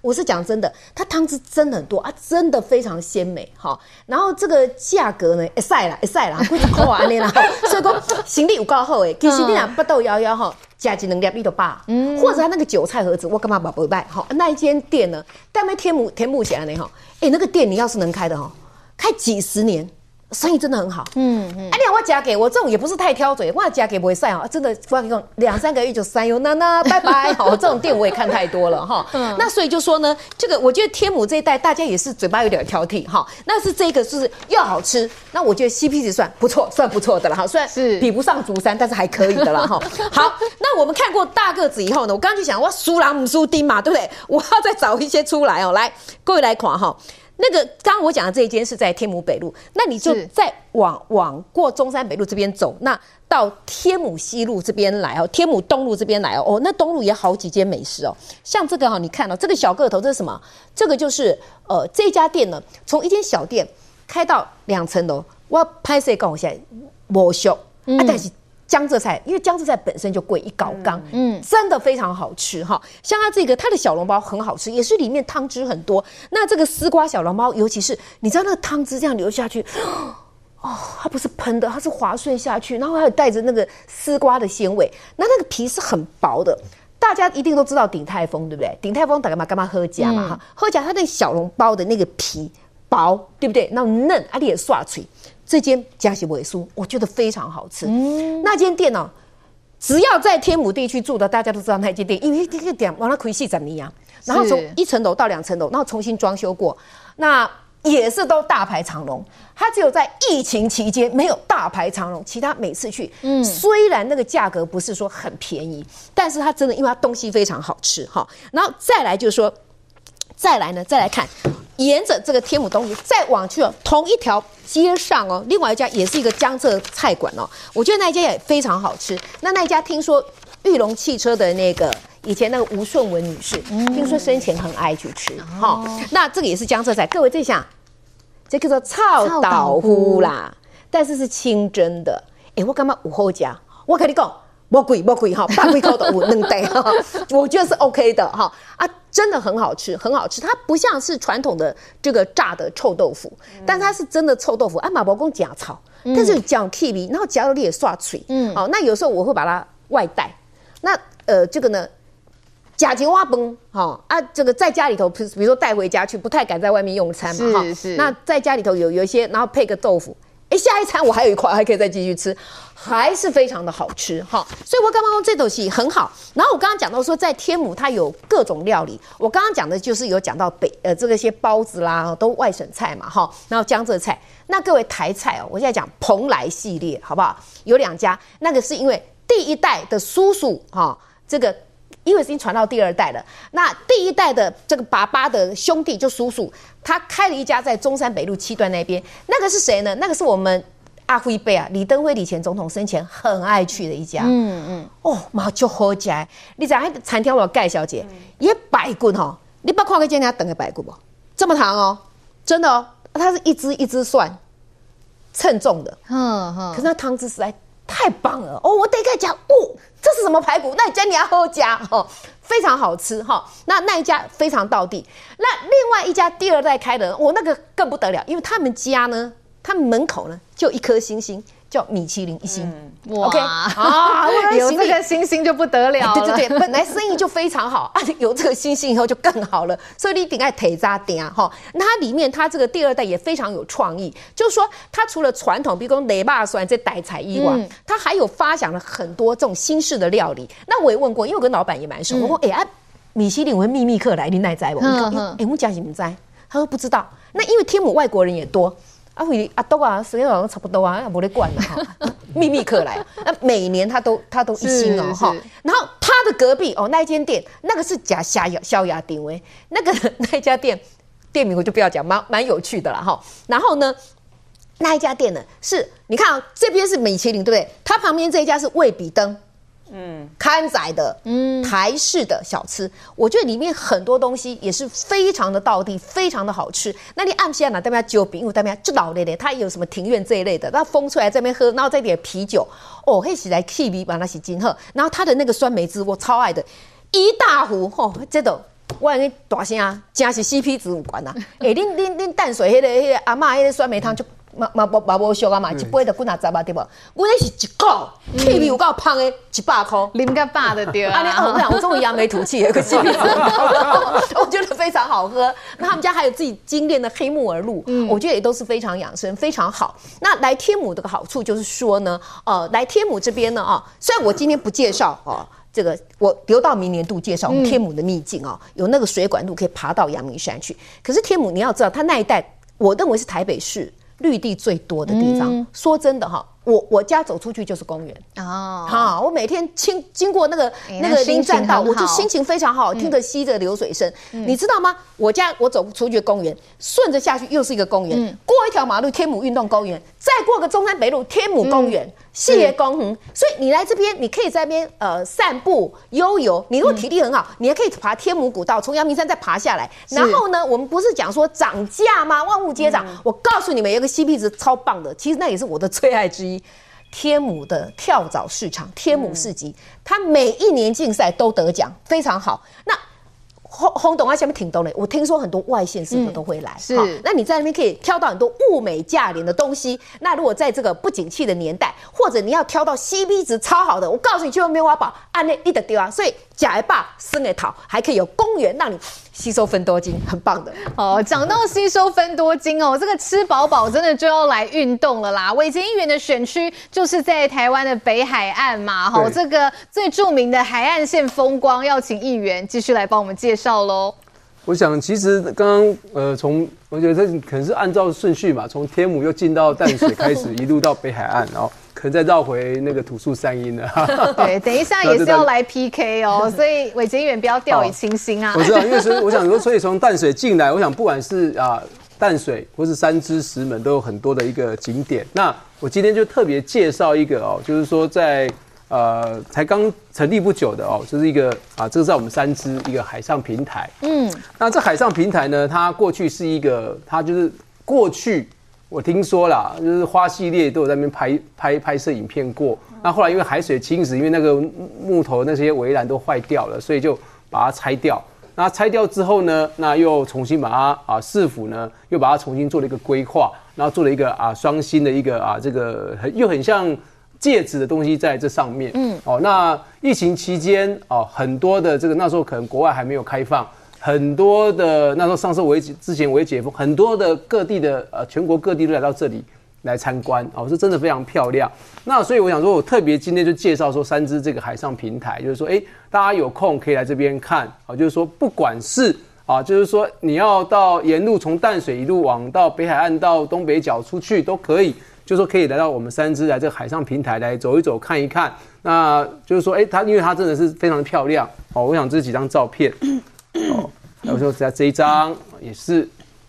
我是讲真的，它汤汁真的很多啊，真的非常鲜美哈。然后这个价格呢，一晒啦，一晒啦，贵就安尼啦。所以说，行李有够好诶，其实你俩不豆摇摇哈，加几能量你都罢。嗯，或者他那个韭菜盒子，我干嘛不不卖？好，那一间店呢，但没天母天母写的哈，哎，那个店你要是能开的哈，开几十年。生意真的很好，嗯嗯，哎，你我嫁给我这种也不是太挑嘴，我嫁给不会晒啊，真的，我跟你讲，两三个月就三哟，那那 拜拜，好，这种店我也看太多了哈，嗯，那所以就说呢，这个我觉得天母这一带大家也是嘴巴有点挑剔哈，那是这个是又好吃，那我觉得 CP 值算不错，算不错的了哈，虽然是。比不上竹山，但是还可以的了哈。好，那我们看过大个子以后呢，我刚刚就想，哇输人不输丁嘛，对不对？我要再找一些出来哦，来，各位来看哈。那个刚刚我讲的这一间是在天母北路，那你就再往往过中山北路这边走，那到天母西路这边来哦，天母东路这边来哦，哦，那东路也好几间美食哦，像这个哈，你看哦，这个小个头这是什么？这个就是呃这家店呢，从一间小店开到两层楼，我拍摄告诉现在没修啊，但是。江浙菜，因为江浙菜本身就贵一高缸，嗯，真的非常好吃哈。像它这个，它的小笼包很好吃，也是里面汤汁很多。那这个丝瓜小笼包，尤其是你知道那个汤汁这样流下去，哦，它不是喷的，它是滑顺下去，然后还有带着那个丝瓜的鲜味。那那个皮是很薄的，大家一定都知道鼎泰丰，对不对？鼎泰丰打干嘛干嘛喝家嘛哈？喝家它那小笼包的那个皮薄，对不对？那嫩，而且也刷脆。这间嘉喜尾酥，我觉得非常好吃。嗯，那间店呢、哦，只要在天母地区住的，大家都知道那间店，因为这个店完了可以细怎么样？然后从一层楼到两层楼，然后重新装修过，那也是都大排长龙。它只有在疫情期间没有大排长龙，其他每次去，嗯，虽然那个价格不是说很便宜，但是它真的因为它东西非常好吃哈。然后再来就是说，再来呢，再来看。沿着这个天母东路再往去哦，同一条街上哦，另外一家也是一个江浙菜馆哦，我觉得那一家也非常好吃。那那一家听说玉龙汽车的那个以前那个吴顺文女士，嗯、听说生前很爱去吃哈、哦。那这个也是江浙菜，各位在想，这叫做臭豆腐啦，但是是清蒸的。哎，我干嘛午后讲？我跟你讲。魔鬼魔鬼哈，八龟高的我能带哈，我觉得是 OK 的哈啊，真的很好吃，很好吃。它不像是传统的这个炸的臭豆腐，但它是真的臭豆腐。啊，马伯公假炒，但是讲 K B，然后夹到你也刷脆。嗯，好，那有时候我会把它外带。那呃，这个呢，假金蛙崩哈啊，这个在家里头，比比如说带回家去，不太敢在外面用餐嘛哈。是是。那在家里头有有一些，然后配个豆腐。哎，下一餐我还有一块，还可以再继续吃，还是非常的好吃哈。所以我刚刚说这东西很好。然后我刚刚讲到说，在天母它有各种料理。我刚刚讲的就是有讲到北呃这个些包子啦，都外省菜嘛哈。然后江浙菜，那各位台菜哦，我现在讲蓬莱系列好不好？有两家，那个是因为第一代的叔叔哈，这个。因为已经传到第二代了，那第一代的这个爸爸的兄弟就叔叔，他开了一家在中山北路七段那边，那个是谁呢？那个是我们阿辉伯啊，李登辉李前总统生前很爱去的一家。嗯嗯。哦，妈就好吃。你讲那餐厅我盖小姐，也白骨哈，你不看个见人家等个白骨不？这么长哦，真的哦，它是一只一只蒜，称重的。嗯嗯。可是那汤汁实在太棒了哦，我得给他讲哦。这是什么排骨？那你家你要喝加哦，非常好吃哈。那那一家非常到地。那另外一家第二代开的，我那个更不得了，因为他们家呢，他们门口呢就一颗星星。叫米其林一星，哇，OK 啊，有这个星星就不得了，对对对，本来生意就非常好啊，有这个星星以后就更好了，所以你顶爱腿扎点哈。那它里面它这个第二代也非常有创意，就是说它除了传统，比如说雷霸酸这代菜以外，它还有发想了很多这种新式的料理。那我也问过，因为我跟老板也蛮熟，我说哎呀，米其林会秘密客来，你奈在不？哎，我们家什么在？他说不知道。那因为天母外国人也多。阿伟阿东啊，时间好像差不多啊，无得管了哈。秘密客来，那每年他都他都一心哦哈。然后他的隔壁哦那一间店，那个是假虾鸭肖亚丁威，那个 那一家店店名我就不要讲，蛮蛮有趣的了哈。然后呢，那一家店呢是，你看啊、哦，这边是米其林对不对？它旁边这一家是味比登。嗯，刊仔的，嗯，台式的小吃，我觉得里面很多东西也是非常的道地，非常的好吃。那你按西亚拿代表酒饼，因为代表就老咧咧，它有什么庭院这一类的，那风出来这边喝，然后再点啤酒，哦，黑起来 K B 把那些金喝，然后它的那个酸梅汁我超爱的，一大壶，吼、哦，这都我跟你大声啊，真是 CP 值有关呐。哎、欸，恁恁恁淡水迄、那个迄、那个阿嬷迄个酸梅汤就。嘛嘛无嘛无俗啊嘛，一杯就几若十啊对不？我那是一个气味有够香的，一百块，啉个饱的对啊。啊，我讲我终于扬眉吐气，了个 CP 值，我觉得非常好喝。那他们家还有自己精炼的黑木耳露，嗯，我觉得也都是非常养生，非常好。那来天母这个好处就是说呢，呃，来天母这边呢啊，虽然我今天不介绍啊，这个我留到明年度介绍我们天母的秘境啊，有那个水管路可以爬到阳明山去。可是天母你要知道，它那一带，我认为是台北市。绿地最多的地方，嗯、说真的哈，我我家走出去就是公园。哦，好，我每天经经过那个、欸、那个林栈道，我就心情非常好，听着溪的流水声，嗯、你知道吗？我家我走出去公园，顺着下去又是一个公园，嗯、过一条马路天母运动公园，再过个中山北路天母公园。嗯谢谢公，所以你来这边，你可以在这边呃散步悠游。你如果体力很好，你还可以爬天母古道，从阳明山再爬下来。然后呢，我们不是讲说涨价吗？万物皆涨。我告诉你们，有个 CP 值超棒的，其实那也是我的最爱之一。天母的跳蚤市场，天母市集，它每一年竞赛都得奖，非常好。那。轰轰动啊，下面挺多的。我听说很多外县市的都会来，嗯、是。那你在那边可以挑到很多物美价廉的东西。那如果在这个不景气的年代，或者你要挑到 CP 值超好的，我告诉你，去棉花堡，按那一的丢啊。所以假一霸生一桃，还可以有公园让你吸收分多精，很棒的。哦，讲到吸收分多精哦，这个吃饱饱真的就要来运动了啦。伟杰议员的选区就是在台湾的北海岸嘛，哈对，这个最著名的海岸线风光，要请议员继续来帮我们介绍。到喽！我想，其实刚刚呃，从我觉得这可能是按照顺序嘛，从天母又进到淡水开始，一路到北海岸，然后可能再绕回那个土树三阴了。对，等一下也是要来 PK 哦，所以伟杰远不要掉以轻心啊。我知道，因为所以我想说，所以从淡水进来，我想不管是啊淡水或是三芝石门，都有很多的一个景点。那我今天就特别介绍一个哦，就是说在。呃，才刚成立不久的哦，就是一个啊，这个在我们三芝一个海上平台。嗯，那这海上平台呢，它过去是一个，它就是过去我听说啦，就是花系列都有在那边拍拍拍摄影片过。那后来因为海水侵蚀，因为那个木头那些围栏都坏掉了，所以就把它拆掉。那拆掉之后呢，那又重新把它啊，市府呢又把它重新做了一个规划，然后做了一个啊双新的一个啊这个很又很像。戒指的东西在这上面，嗯，哦，那疫情期间哦，很多的这个那时候可能国外还没有开放，很多的那时候上次为之前我也解封，很多的各地的呃全国各地都来到这里来参观，哦，是真的非常漂亮。那所以我想说，我特别今天就介绍说三芝这个海上平台，就是说，哎，大家有空可以来这边看，哦，就是说不管是啊，就是说你要到沿路从淡水一路往到北海岸到东北角出去都可以。就是说可以来到我们三芝来这个海上平台来走一走看一看，那就是说，哎，它因为它真的是非常的漂亮哦。我想这几张照片，哦，还有说在这一张也是，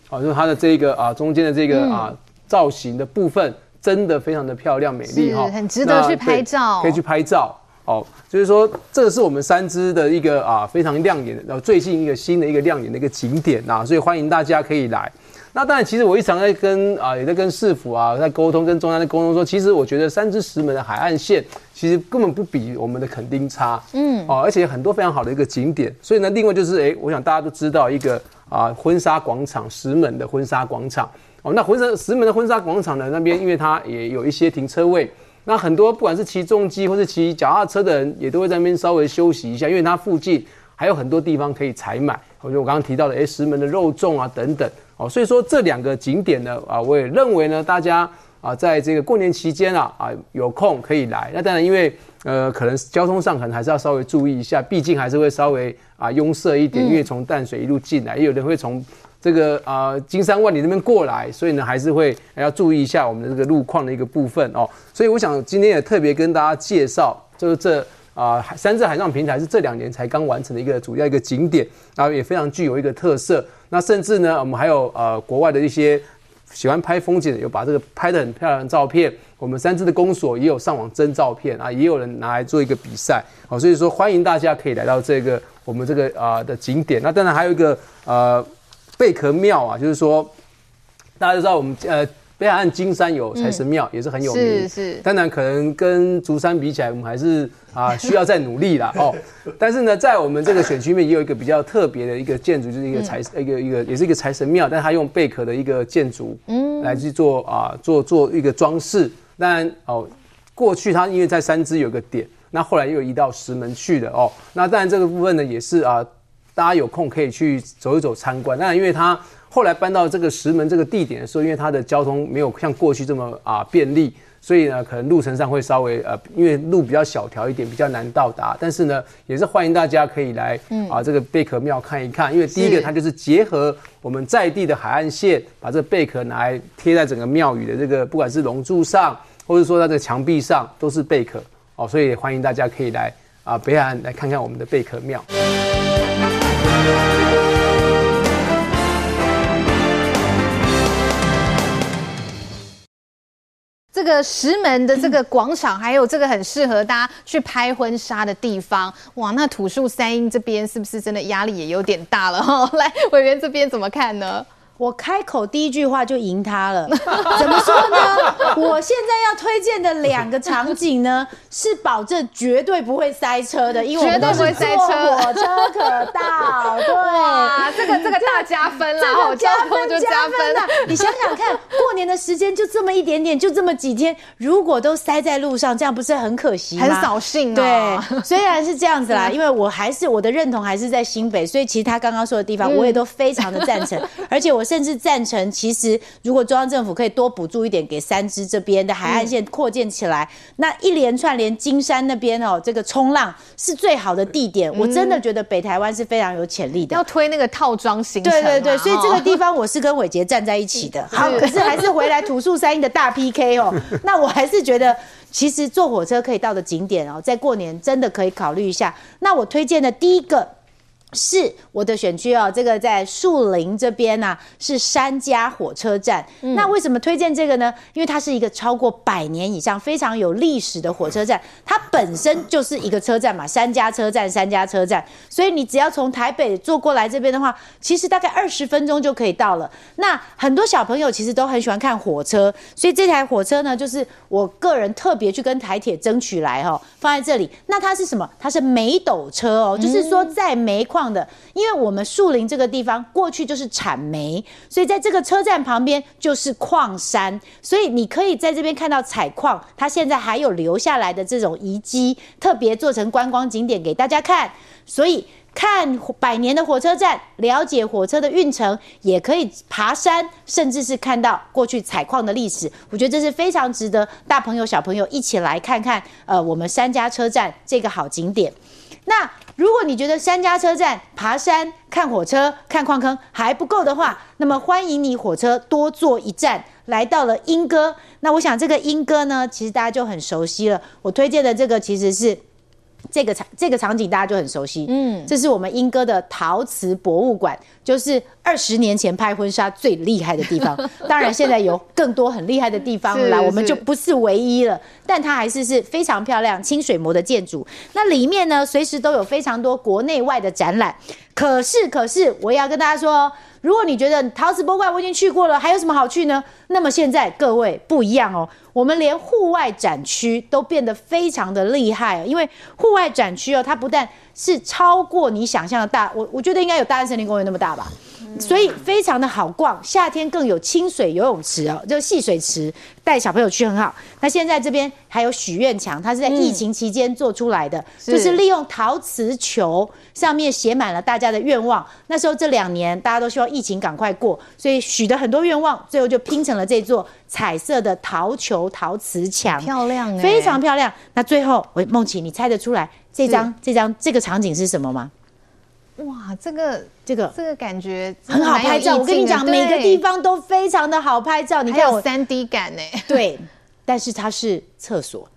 哦，就是它的这个啊中间的这个啊造型的部分真的非常的漂亮美丽哈，很值得去拍照，可以去拍照。哦，就是说这个是我们三芝的一个啊非常亮眼的，然后最近一个新的一个亮眼的一个景点呐，所以欢迎大家可以来。那当然，其实我一直在跟啊，也在跟市府啊在沟通，跟中央在沟通说，其实我觉得三芝石门的海岸线其实根本不比我们的垦丁差，嗯，哦，而且很多非常好的一个景点。所以呢，另外就是，哎，我想大家都知道一个啊婚纱广场，石门的婚纱广场。哦，那婚纱石门的婚纱广场呢，那边因为它也有一些停车位，那很多不管是骑重机或是骑脚踏车的人，也都会在那边稍微休息一下，因为它附近还有很多地方可以采买。我觉得我刚刚提到的，哎，石门的肉粽啊等等。哦，所以说这两个景点呢，啊，我也认为呢，大家啊，在这个过年期间啊，啊，有空可以来。那当然，因为呃，可能交通上可能还是要稍微注意一下，毕竟还是会稍微啊拥塞一点，因为从淡水一路进来，也有人会从这个啊金山万里那边过来，所以呢，还是会要注意一下我们的这个路况的一个部分哦。所以我想今天也特别跟大家介绍，就是这。啊，三芝海上平台是这两年才刚完成的一个主要一个景点，然后也非常具有一个特色。那甚至呢，我们还有呃国外的一些喜欢拍风景的，有把这个拍得很漂亮的照片。我们三芝的公所也有上网征照片啊，也有人拿来做一个比赛。好，所以说欢迎大家可以来到这个我们这个啊、的景点。那当然还有一个呃贝壳庙啊，就是说大家都知道我们呃。北海岸金山有财神庙，也是很有名。是是，当然可能跟竹山比起来，我们还是啊需要再努力啦哦。但是呢，在我们这个选区里面也有一个比较特别的一个建筑，就是一个财一个一个也是一个财神庙，但它用贝壳的一个建筑，嗯，来去做啊做做一个装饰。当然哦，过去它因为在三芝有个点，那后来又移到石门去了哦。那当然这个部分呢，也是啊，大家有空可以去走一走参观。那因为它。后来搬到这个石门这个地点的时候，因为它的交通没有像过去这么啊便利，所以呢，可能路程上会稍微呃，因为路比较小条一点，比较难到达。但是呢，也是欢迎大家可以来啊这个贝壳庙看一看，因为第一个它就是结合我们在地的海岸线，把这贝壳拿来贴在整个庙宇的这个不管是龙柱上，或者说它的墙壁上都是贝壳哦，所以也欢迎大家可以来啊北海岸来看看我们的贝壳庙。这个石门的这个广场，还有这个很适合大家去拍婚纱的地方，哇，那土树三英这边是不是真的压力也有点大了哈？来，委员这边怎么看呢？我开口第一句话就赢他了，怎么说呢？我现在要推荐的两个场景呢，是保证绝对不会塞车的，因为绝对不会塞车，火车可到。对，哇，这个这个大加分了，这个加分就加分了。你想想看，过年的时间就这么一点点，就这么几天，如果都塞在路上，这样不是很可惜吗？很扫兴。对，虽然是这样子啦，因为我还是我的认同还是在新北，所以其实他刚刚说的地方，我也都非常的赞成，而且我。甚至赞成，其实如果中央政府可以多补助一点，给三支这边的海岸线扩建起来，那一连串连金山那边哦，这个冲浪是最好的地点。我真的觉得北台湾是非常有潜力的，要推那个套装行程。对对对，所以这个地方我是跟伟杰站在一起的。好，可是还是回来土树三莺的大 PK 哦。那我还是觉得，其实坐火车可以到的景点哦，在过年真的可以考虑一下。那我推荐的第一个。是我的选区哦，这个在树林这边呢、啊，是三家火车站。嗯、那为什么推荐这个呢？因为它是一个超过百年以上、非常有历史的火车站，它本身就是一个车站嘛，三家车站，三家车站。所以你只要从台北坐过来这边的话，其实大概二十分钟就可以到了。那很多小朋友其实都很喜欢看火车，所以这台火车呢，就是我个人特别去跟台铁争取来哦，放在这里。那它是什么？它是煤斗车哦，就是说在煤矿。的，因为我们树林这个地方过去就是产煤，所以在这个车站旁边就是矿山，所以你可以在这边看到采矿，它现在还有留下来的这种遗迹，特别做成观光景点给大家看。所以看百年的火车站，了解火车的运程，也可以爬山，甚至是看到过去采矿的历史。我觉得这是非常值得大朋友小朋友一起来看看。呃，我们三家车站这个好景点。那如果你觉得三家车站爬山、看火车、看矿坑还不够的话，那么欢迎你火车多坐一站，来到了莺歌。那我想这个莺歌呢，其实大家就很熟悉了。我推荐的这个其实是这个场这个场景大家就很熟悉，嗯，这是我们莺歌的陶瓷博物馆，就是二十年前拍婚纱最厉害的地方。当然，现在有更多很厉害的地方了，我们就不是唯一了。但它还是是非常漂亮、清水模的建筑。那里面呢，随时都有非常多国内外的展览。可是，可是，我也要跟大家说，如果你觉得陶瓷博物馆我已经去过了，还有什么好去呢？那么现在各位不一样哦。我们连户外展区都变得非常的厉害，哦因为户外展区哦，它不但是超过你想象的大，我我觉得应该有大安森林公园那么大吧。所以非常的好逛，夏天更有清水游泳池哦，就戏水池，带小朋友去很好。那现在这边还有许愿墙，它是在疫情期间做出来的，嗯、就是利用陶瓷球上面写满了大家的愿望。那时候这两年大家都希望疫情赶快过，所以许的很多愿望，最后就拼成了这座彩色的陶球陶瓷墙，漂亮、欸，非常漂亮。那最后，喂，梦琪，你猜得出来这张这张这个场景是什么吗？哇，这个这个这个感觉很好拍照。我跟你讲，每个地方都非常的好拍照。你看我三 D 感呢？对，但是它是厕所。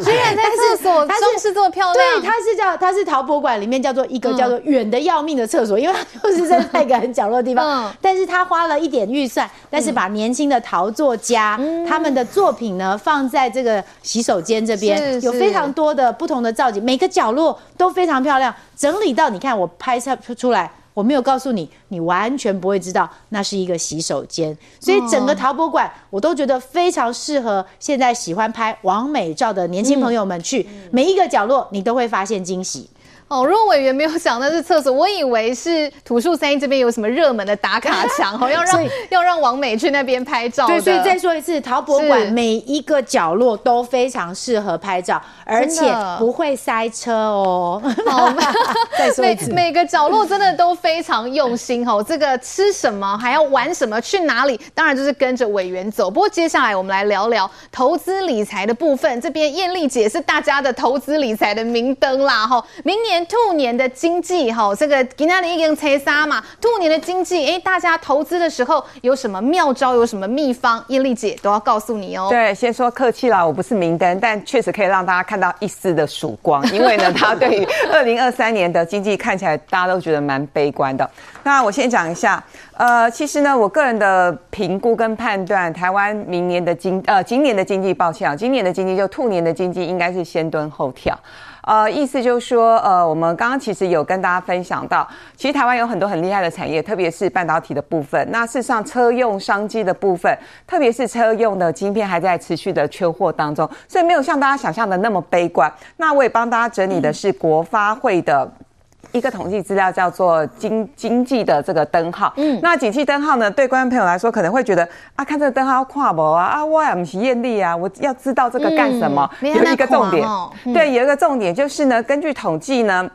虽然在厕所，它是这么漂亮。对，它是叫它是陶博馆里面叫做一个叫做远的要命的厕所，因为它就是在那个很角落的地方。嗯 但是他花了一点预算，但是把年轻的陶作家他们的作品呢放在这个洗手间这边，有非常多的不同的造景，每个角落都非常漂亮，整理到你看我拍摄出来。我没有告诉你，你完全不会知道那是一个洗手间，所以整个陶博馆我都觉得非常适合现在喜欢拍完美照的年轻朋友们去，每一个角落你都会发现惊喜。哦，如果委员没有想那是厕所，我以为是土树三一这边有什么热门的打卡墙，哦，要让要让王美去那边拍照。对，所以再说一次，陶博馆每一个角落都非常适合拍照，而且不会塞车哦。好，再说一次，每每个角落真的都非常用心哦。这个吃什么，还要玩什么，去哪里，当然就是跟着委员走。不过接下来我们来聊聊投资理财的部分，这边艳丽姐是大家的投资理财的明灯啦哈，明年。兔年的经济哈，这个今年已经初三嘛，兔年的经济，哎，大家投资的时候有什么妙招，有什么秘方？艳丽姐都要告诉你哦。对，先说客气啦，我不是明灯，但确实可以让大家看到一丝的曙光，因为呢，它对于二零二三年的经济看起来大家都觉得蛮悲观的。那我先讲一下，呃，其实呢，我个人的评估跟判断，台湾明年的经呃今年的经济，抱歉啊，今年的经济就兔年的经济应该是先蹲后跳。呃，意思就是说，呃，我们刚刚其实有跟大家分享到，其实台湾有很多很厉害的产业，特别是半导体的部分。那事实上，车用商机的部分，特别是车用的晶片还在持续的缺货当中，所以没有像大家想象的那么悲观。那我也帮大家整理的是国发会的。一个统计资料叫做经经济的这个灯号，嗯，那景气灯号呢，对观众朋友来说可能会觉得啊，看这个灯号跨博啊，啊，我也不是艳丽啊，我要知道这个干什么？嗯、有一个重点，嗯、对，有一个重点就是呢，根据统计呢，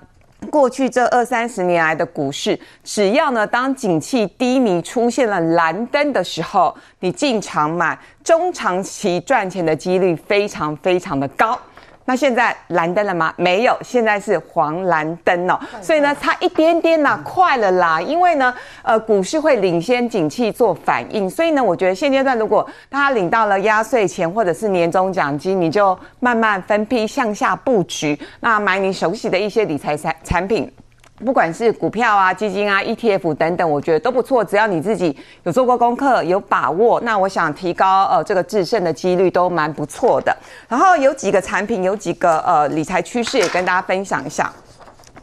过去这二三十年来的股市，只要呢当景气低迷出现了蓝灯的时候，你进场买，中长期赚钱的几率非常非常的高。那现在蓝灯了吗？没有，现在是黄蓝灯哦。所以呢，差一点点啦，快了啦。因为呢，呃，股市会领先景气做反应，所以呢，我觉得现阶段如果大家领到了压岁钱或者是年终奖金，你就慢慢分批向下布局，那买你熟悉的一些理财产产品。不管是股票啊、基金啊、ETF 等等，我觉得都不错。只要你自己有做过功课、有把握，那我想提高呃这个制胜的几率都蛮不错的。然后有几个产品，有几个呃理财趋势也跟大家分享一下。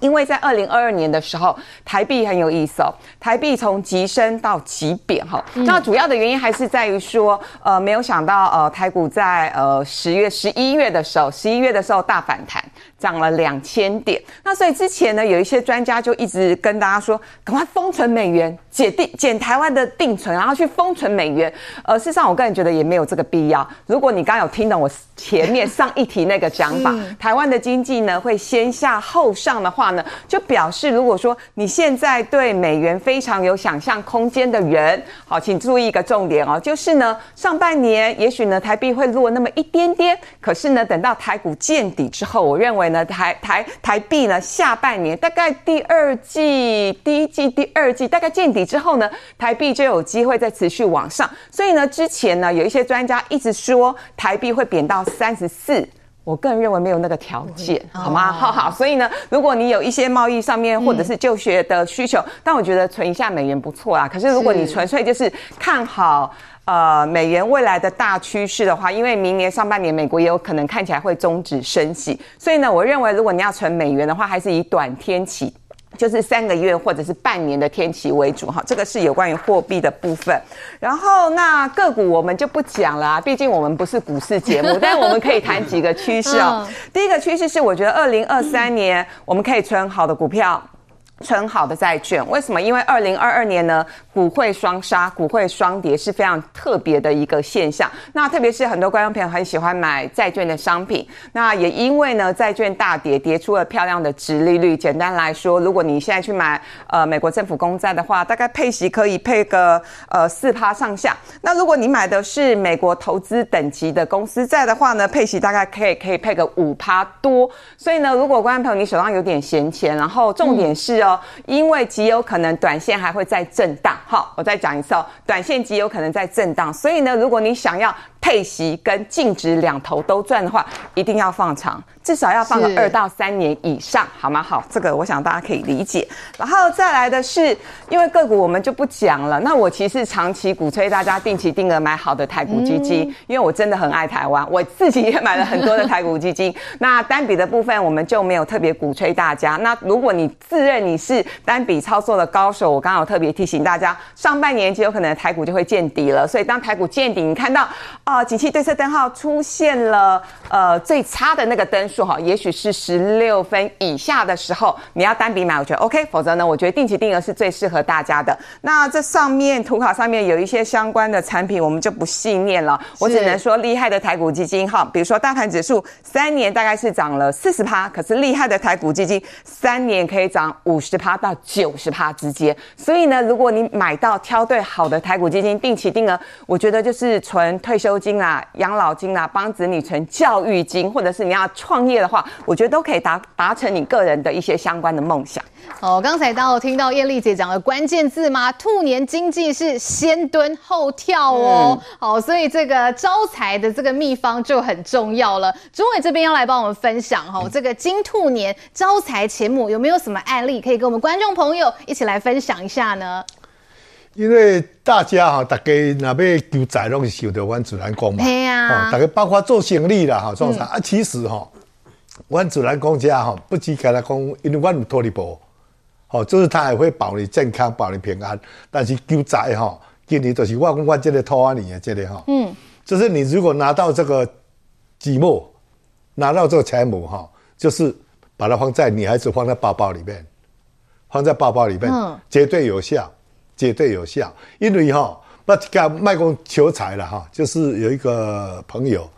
因为在二零二二年的时候，台币很有意思哦，台币从急升到急贬哈。那主要的原因还是在于说，呃，没有想到呃台股在呃十月、十一月的时候，十一月的时候大反弹。涨了两千点，那所以之前呢，有一些专家就一直跟大家说，赶快封存美元，解定减台湾的定存，然后去封存美元。呃，事实上，我个人觉得也没有这个必要。如果你刚刚有听懂我前面上一题那个讲法，台湾的经济呢会先下后上的话呢，就表示如果说你现在对美元非常有想象空间的人，好，请注意一个重点哦，就是呢，上半年也许呢台币会落那么一点点，可是呢，等到台股见底之后，我认为。台台台币呢，下半年大概第二季、第一季、第二季大概见底之后呢，台币就有机会再持续往上。所以呢，之前呢，有一些专家一直说台币会贬到三十四。我个人认为没有那个条件，好吗？好好，所以呢，如果你有一些贸易上面或者是就学的需求，但我觉得存一下美元不错啊。可是如果你纯粹就是看好呃美元未来的大趋势的话，因为明年上半年美国也有可能看起来会终止升息，所以呢，我认为如果你要存美元的话，还是以短天期。就是三个月或者是半年的天期为主哈，这个是有关于货币的部分。然后那个股我们就不讲了啊，毕竟我们不是股市节目，但是我们可以谈几个趋势哦。第一个趋势是，我觉得二零二三年我们可以存好的股票。存好的债券，为什么？因为二零二二年呢，股汇双杀，股汇双跌是非常特别的一个现象。那特别是很多观众朋友很喜欢买债券的商品，那也因为呢，债券大跌，跌出了漂亮的值利率。简单来说，如果你现在去买呃美国政府公债的话，大概配息可以配个呃四趴上下。那如果你买的是美国投资等级的公司债的话呢，配息大概可以可以配个五趴多。所以呢，如果观众朋友你手上有点闲钱，然后重点是哦。因为极有可能短线还会再震荡，好，我再讲一次哦，短线极有可能在震荡，所以呢，如果你想要配息跟净值两头都赚的话，一定要放长。至少要放个二到三年以上，好吗？好，这个我想大家可以理解。然后再来的是，因为个股我们就不讲了。那我其实长期鼓吹大家定期定额买好的台股基金，嗯、因为我真的很爱台湾，我自己也买了很多的台股基金。那单笔的部分我们就没有特别鼓吹大家。那如果你自认你是单笔操作的高手，我刚刚有特别提醒大家，上半年就有可能台股就会见底了。所以当台股见底，你看到啊、呃，景气对策灯号出现了呃最差的那个灯数。哈，也许是十六分以下的时候，你要单笔买，我觉得 OK。否则呢，我觉得定期定额是最适合大家的。那这上面图卡上面有一些相关的产品，我们就不细念了。我只能说厉害的台股基金哈，比如说大盘指数三年大概是涨了四十趴，可是厉害的台股基金三年可以涨五十趴到九十趴之间。所以呢，如果你买到挑对好的台股基金，定期定额，我觉得就是存退休金啦、养老金啦，帮子女存教育金，或者是你要创业的话，我觉得都可以达达成你个人的一些相关的梦想。哦，刚才当我听到艳丽姐讲的关键字吗？兔年经济是先蹲后跳哦。嗯、好，所以这个招财的这个秘方就很重要了。朱伟这边要来帮我们分享哈、哦，这个金兔年招财前母有没有什么案例可以跟我们观众朋友一起来分享一下呢？因为大家哈，大家那边求财拢是受到阮自然光嘛。对、啊哦。大家包括做生意啦哈，做啥、嗯、啊？其实哈。阮自然公家哈，不只跟他讲，因为阮有托利宝，好，就是他还会保你健康，保你平安。但是求财哈，今年就是我讲我这个托阿尼的这里哈，嗯，就是你如果拿到这个积木，拿到这个财母哈，就是把它放在女孩子放在包包里面，放在包包里面，嗯，绝对有效，绝对有效。因为哈，不讲卖公求财了哈，就是有一个朋友，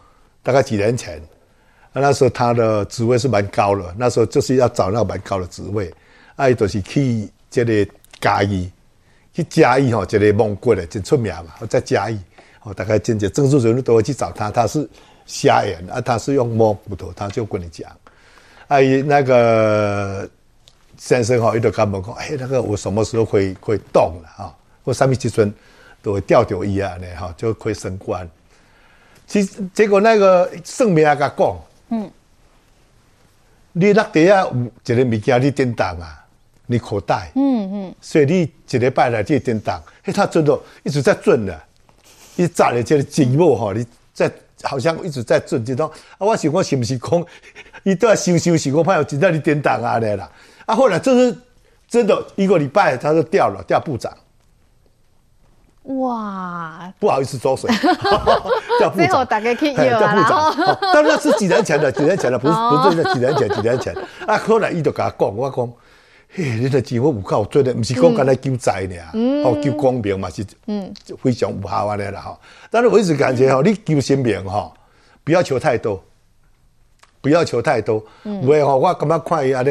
大概几年前。那时候他的职位是蛮高的，那时候就是要找那蛮高的职位，啊，就是去这个嘉义，去嘉义吼，这个蒙古的真出名嘛，在嘉义，哦，大概真正政治人物都会去找他，他是瞎眼啊，他是用摸骨头，他就跟你讲，哎，那个先生吼，伊就甲问讲，哎，那个我什么时候会会动了啊？我啥物时阵都会调着伊啊，呢，哈，就会升官。其实结果那个圣明啊，甲讲。嗯，你落地啊有一个物件你叮当啊，你口袋，嗯嗯，所以你一礼拜来这叮当，哎，他真的一直在准的，一扎的这个积木吼，你在好像一直在准，这种啊，我想我是不是讲，伊都要想想，想，我怕有真的你叮当啊咧啦，啊，后来就是真的一个礼拜他就掉了，掉部长。哇，不好意思，收水。最后大家可以有啊，哦、但那是几年前的，几年前的，不是不是几年前，几年前。啊，后来伊就甲我讲，我讲，嘿，你的钱我有够做的，不是讲干来救灾呢，哦，救公平嘛是，嗯，非常有效的啦哈。但是我一直感觉哈，你救生命哈，不要求太多。不要求太多，唔会吼，我感觉看伊安尼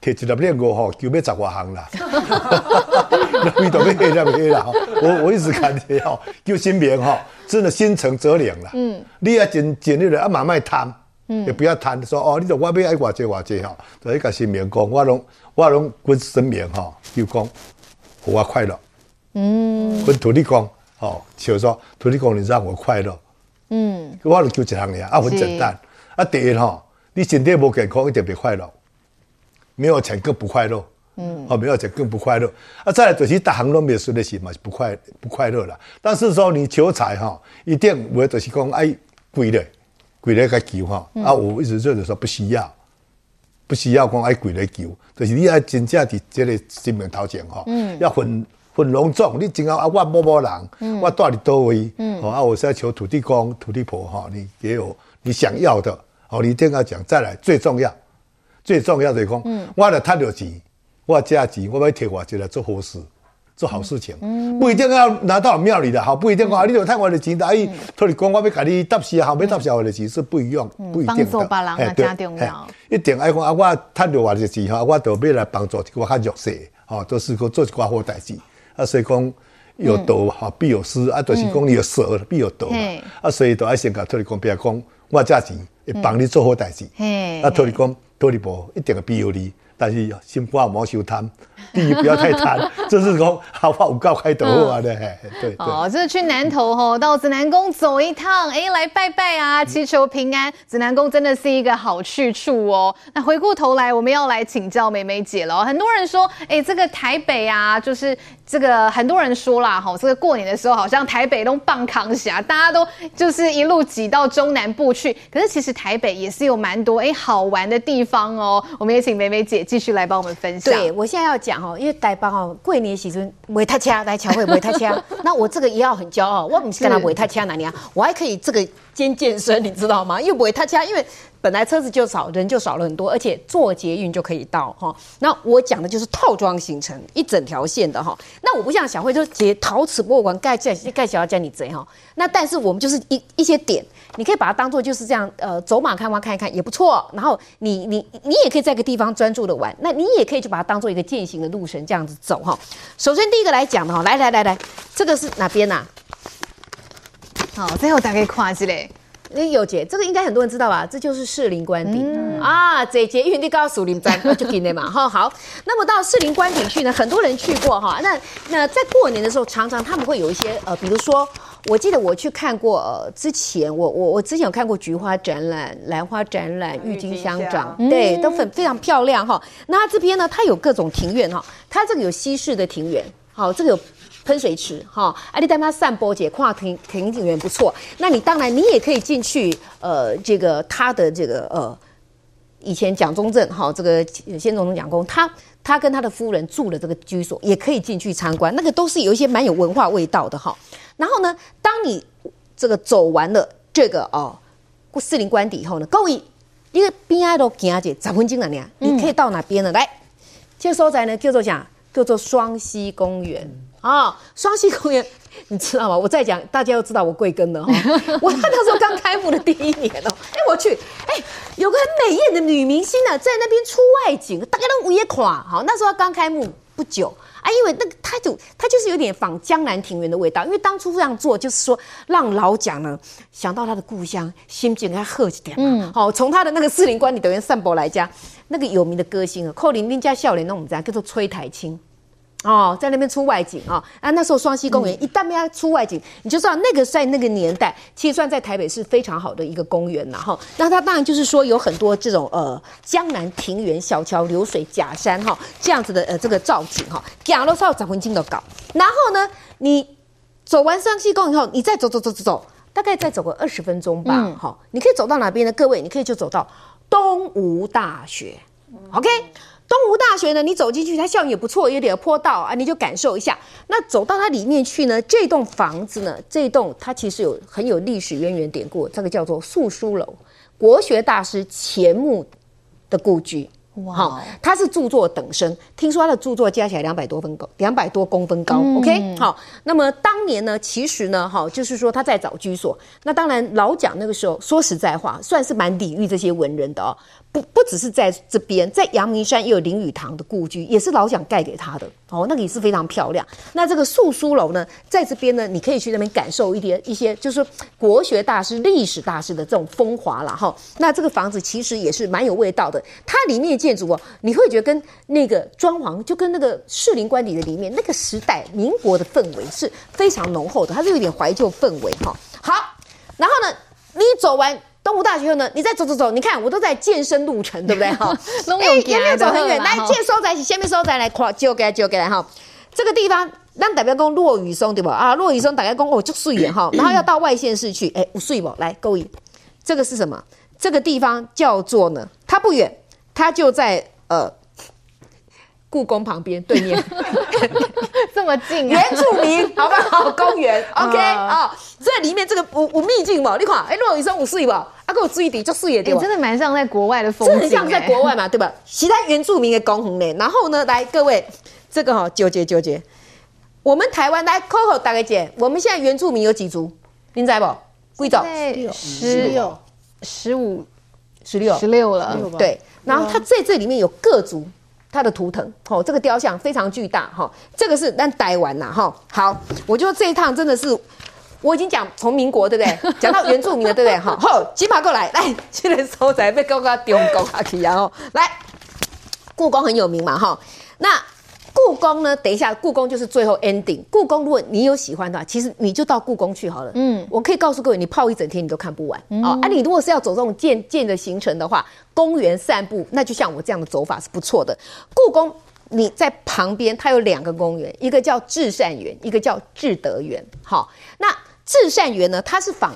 摕一粒链五吼，就要十外行啦，味道要黑了黑啦。我我一直感觉吼，救心明吼，真的心诚则灵啦。嗯，你要尽尽力了，啊，慢慢贪，嗯，也不要贪，说哦，你说我要爱偌济偌济吼，就一个心明讲，我拢我拢跟神明吼，就讲我快乐。嗯，跟土地公吼，就说土地公你让我快乐。嗯，我拢就一项尔，啊，很简单。啊，第一哈，你身体无健康一定不快乐，没有钱更不快乐。嗯，哦，没有钱更不快乐。啊，再来就是大行拢没输的是嘛，不快不快乐啦。但是说你求财哈，一定我就是讲哎贵的，贵的该求哈。啊，我一直就是说不需要，不需要讲爱贵的求，就是你要真正伫这个生命头前哈，嗯，要很很隆重。你今后啊，我某某人，嗯，我住伫叨位，嗯，啊，我是要求土地公、土地婆哈，你也有你想要的，哦，你一定要讲。再来最重要，最重要的讲，嗯，我来赚到钱。我加钱，我要摕我钱来做好事，做好事情，嗯、不一定要拿到庙里的，好，不一定讲、嗯、你就赚我的钱，但伊托你讲我要给你答谢，好，要答谢我的钱是不一样，嗯、不一定的。帮助别人啊，加重要。一定爱讲啊，我赚到我的钱哈，我都要来帮助我较弱势，哈，都是讲做一寡好代志。啊，所以讲有得哈必有失，啊，就是讲你有舍必有得嘛。啊，所以都爱先甲托你讲，不要讲我借钱会帮你做好代志。啊，托你讲托你无一定会庇佑你。但是心肝莫修贪，第一不要太贪，这是讲好话五告开头啊的，对对。哦，这是去南投吼，到指南宫走一趟，哎，来拜拜啊，祈求平安。指南宫真的是一个好去处哦。那回过头来，我们要来请教梅梅姐了。很多人说，哎，这个台北啊，就是这个很多人说啦，哈，这个过年的时候好像台北都棒扛下，大家都就是一路挤到中南部去。可是其实台北也是有蛮多哎好玩的地方哦。我们也请梅梅姐。继续来帮我们分享。对，我现在要讲哦，因为台北哦，过年时阵没他掐来桥会没他掐，那我这个也要很骄傲，我不是跟他买他掐哪里啊，我还可以这个兼健身，你知道吗？因为买他掐，因为本来车子就少，人就少了很多，而且坐捷运就可以到哈。那我讲的就是套装行程，一整条线的哈。那我不像小慧，就是捷陶瓷博物馆盖在盖小要叫你贼哈。那但是我们就是一一些点。你可以把它当做就是这样，呃，走马看花看一看也不错。然后你你你也可以在个地方专注的玩，那你也可以就把它当做一个健行的路程这样子走哈。首先第一个来讲的哈，来来来来，这个是哪边呐、啊？好，最后再给跨起来。那有姐，这个应该很多人知道吧？这就是士林官邸、嗯、啊，这捷运你告诉你们，就给你嘛哈。好，那么到士林官邸去呢，很多人去过哈。那那在过年的时候，常常他们会有一些呃，比如说。我记得我去看过，呃，之前我我我之前有看过菊花展览、兰花展览、郁金香展，对，都很非常漂亮哈。那它这边呢，它有各种庭院哈，它这个有西式的庭院，好，这个有喷水池哈，啊，你带他散播姐跨庭庭庭院不错。那你当然你也可以进去，呃，这个他的这个呃，以前蒋中正哈，这个先总统蒋公，他他跟他的夫人住的这个居所，也可以进去参观，那个都是有一些蛮有文化味道的哈。然后呢，当你这个走完了这个哦，四林官邸以后呢，各位，因为边爱都行姐十分钟了呢，你可以到哪边呢？来，这个所在呢叫做啥？叫做双溪公园啊、哦。双溪公园，你知道吗？我再讲，大家都知道我贵庚了哈。我那时候刚开幕的第一年哦，哎，我去，哎，有个很美艳的女明星呢，在那边出外景，大家都午夜垮。好，那时候刚开幕不久。啊，因为那个他就他就是有点仿江南庭园的味道，因为当初这样做就是说让老蒋呢想到他的故乡，心情要喝一点嘛。嗯，好，从他的那个四林官邸等于散步来家，那个有名的歌星啊，寇玲玲加笑脸那种人叫做崔苔菁。哦，在那边出外景啊！啊，那时候双溪公园一旦要出外景，你就知道那个在那个年代，其实算在台北是非常好的一个公园了哈。那它当然就是说有很多这种呃江南庭园、小桥流水、假山哈这样子的呃这个造景哈，假了少找回金的搞。然后呢，你走完双溪公园以后，你再走走走走走，大概再走个二十分钟吧。好，你可以走到哪边呢？各位，你可以就走到东吴大学。OK。东吴大学呢，你走进去，它校园也不错，有点坡道啊，你就感受一下。那走到它里面去呢，这栋房子呢，这栋它其实有很有历史渊源典故，这个叫做素书楼，国学大师钱穆的故居。哇，好，他是著作等身，听说他的著作加起来两百多分高，两百多公分高。嗯、OK，好，那么当年呢，其实呢，哈，就是说他在找居所。那当然，老蒋那个时候说实在话，算是蛮礼遇这些文人的哦。不不只是在这边，在阳明山也有林语堂的故居，也是老蒋盖给他的哦，那个也是非常漂亮。那这个素书楼呢，在这边呢，你可以去那边感受一点一些，就是国学大师、历史大师的这种风华了哈。那这个房子其实也是蛮有味道的，它里面建筑哦，你会觉得跟那个装潢就跟那个士林官邸的里面那个时代民国的氛围是非常浓厚的，它是有点怀旧氛围哈。好，然后呢，你走完。东吴大学后呢，你再走走走，你看我都在健身路程，对不对 哈？哎哎，也没有走很远，来借收在一起，下面收在来跨，就给就给来哈。这个地方让代表讲落雨松对不？啊，落雨松大概讲哦就睡眼哈，然后要到外县市去，哎，不睡不？来各位，这个是什么？这个地方叫做呢，它不远，它就在呃。故宫旁边对面，这么近，原住民好不好？公园，OK 啊，这里面这个有有秘境嘛？你看，哎，落羽松有水吧？啊，给我注意点，就水也对吧？真的蛮像在国外的风景，真很像在国外嘛，对吧？其他原住民的公园呢？然后呢，来各位，这个哈纠结纠结，我们台湾来 Coco 大概姐，我们现在原住民有几族？您知不？贵州十六、十五、十六、十六了，对。然后它在这里面有各族。它的图腾，吼，这个雕像非常巨大，哈，这个是但台湾呐，哈，好，我觉得这一趟真的是，我已经讲从民国对不对，讲到原住民了对不对，哈，好，金马过来，来，现在收在被高高丢高下去，然后来，故宫很有名嘛，哈，那。故宫呢？等一下，故宫就是最后 ending。故宫，如果你有喜欢的话，其实你就到故宫去好了。嗯，我可以告诉各位，你泡一整天你都看不完。嗯、哦，啊，你如果是要走这种健健的行程的话，公园散步，那就像我这样的走法是不错的。故宫你在旁边，它有两个公园，一个叫至善园，一个叫至德园。好、哦，那至善园呢，它是仿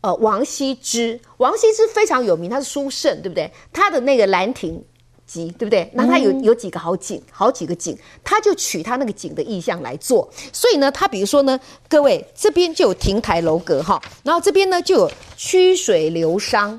呃王羲之，王羲之非常有名，他是书圣，对不对？他的那个兰亭。集对不对？那它有有几个好景，好几个景，它就取它那个景的意象来做。所以呢，它比如说呢，各位这边就有亭台楼阁哈，然后这边呢就有曲水流觞，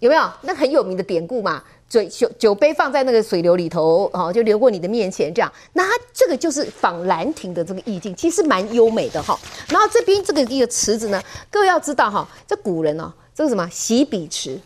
有没有？那很有名的典故嘛，酒酒酒杯放在那个水流里头，哦，就流过你的面前这样。那它这个就是仿兰亭的这个意境，其实蛮优美的哈。然后这边这个一个池子呢，各位要知道哈，这古人哦，这个什么洗笔池。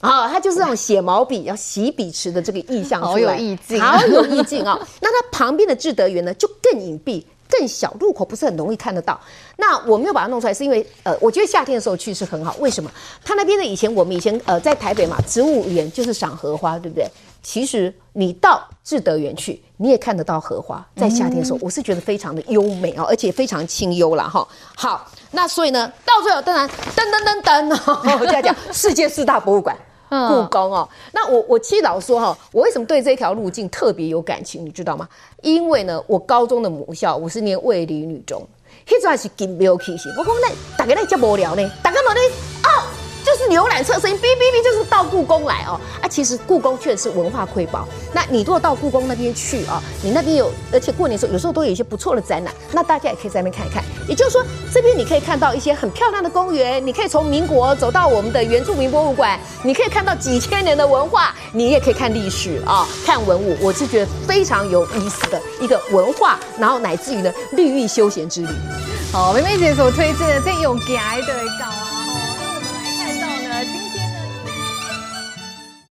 啊、哦，它就是那种写毛笔要洗笔池的这个意象出来，好有意境，好有意境啊！那它旁边的智德园呢，就更隐蔽、更小，入口不是很容易看得到。那我没有把它弄出来，是因为呃，我觉得夏天的时候去是很好。为什么？它那边的以前我们以前呃在台北嘛，植物园就是赏荷花，对不对？其实你到智德园去，你也看得到荷花。在夏天的时候，我是觉得非常的优美哦，而且非常清幽了哈。好，那所以呢，到最后当然噔噔噔噔噔，我在 讲世界四大博物馆。故宫哦，那我我其实老说哈，我为什么对这条路径特别有感情，你知道吗？因为呢，我高中的母校我是念卫理女中，那时候还是金标气息，我讲那大家那遮无聊呢，大家哪里啊？就是游览车声音，哔哔哔，就是到故宫来哦啊！其实故宫确实是文化瑰宝。那你如果到故宫那边去啊，你那边有，而且过年时候有时候都有一些不错的展览，那大家也可以在那边看一看。也就是说，这边你可以看到一些很漂亮的公园，你可以从民国走到我们的原住民博物馆，你可以看到几千年的文化，你也可以看历史啊，看文物。我是觉得非常有意思的一个文化，然后乃至于呢绿意休闲之旅。好，妹妹姐所推荐的这有给的搞啊。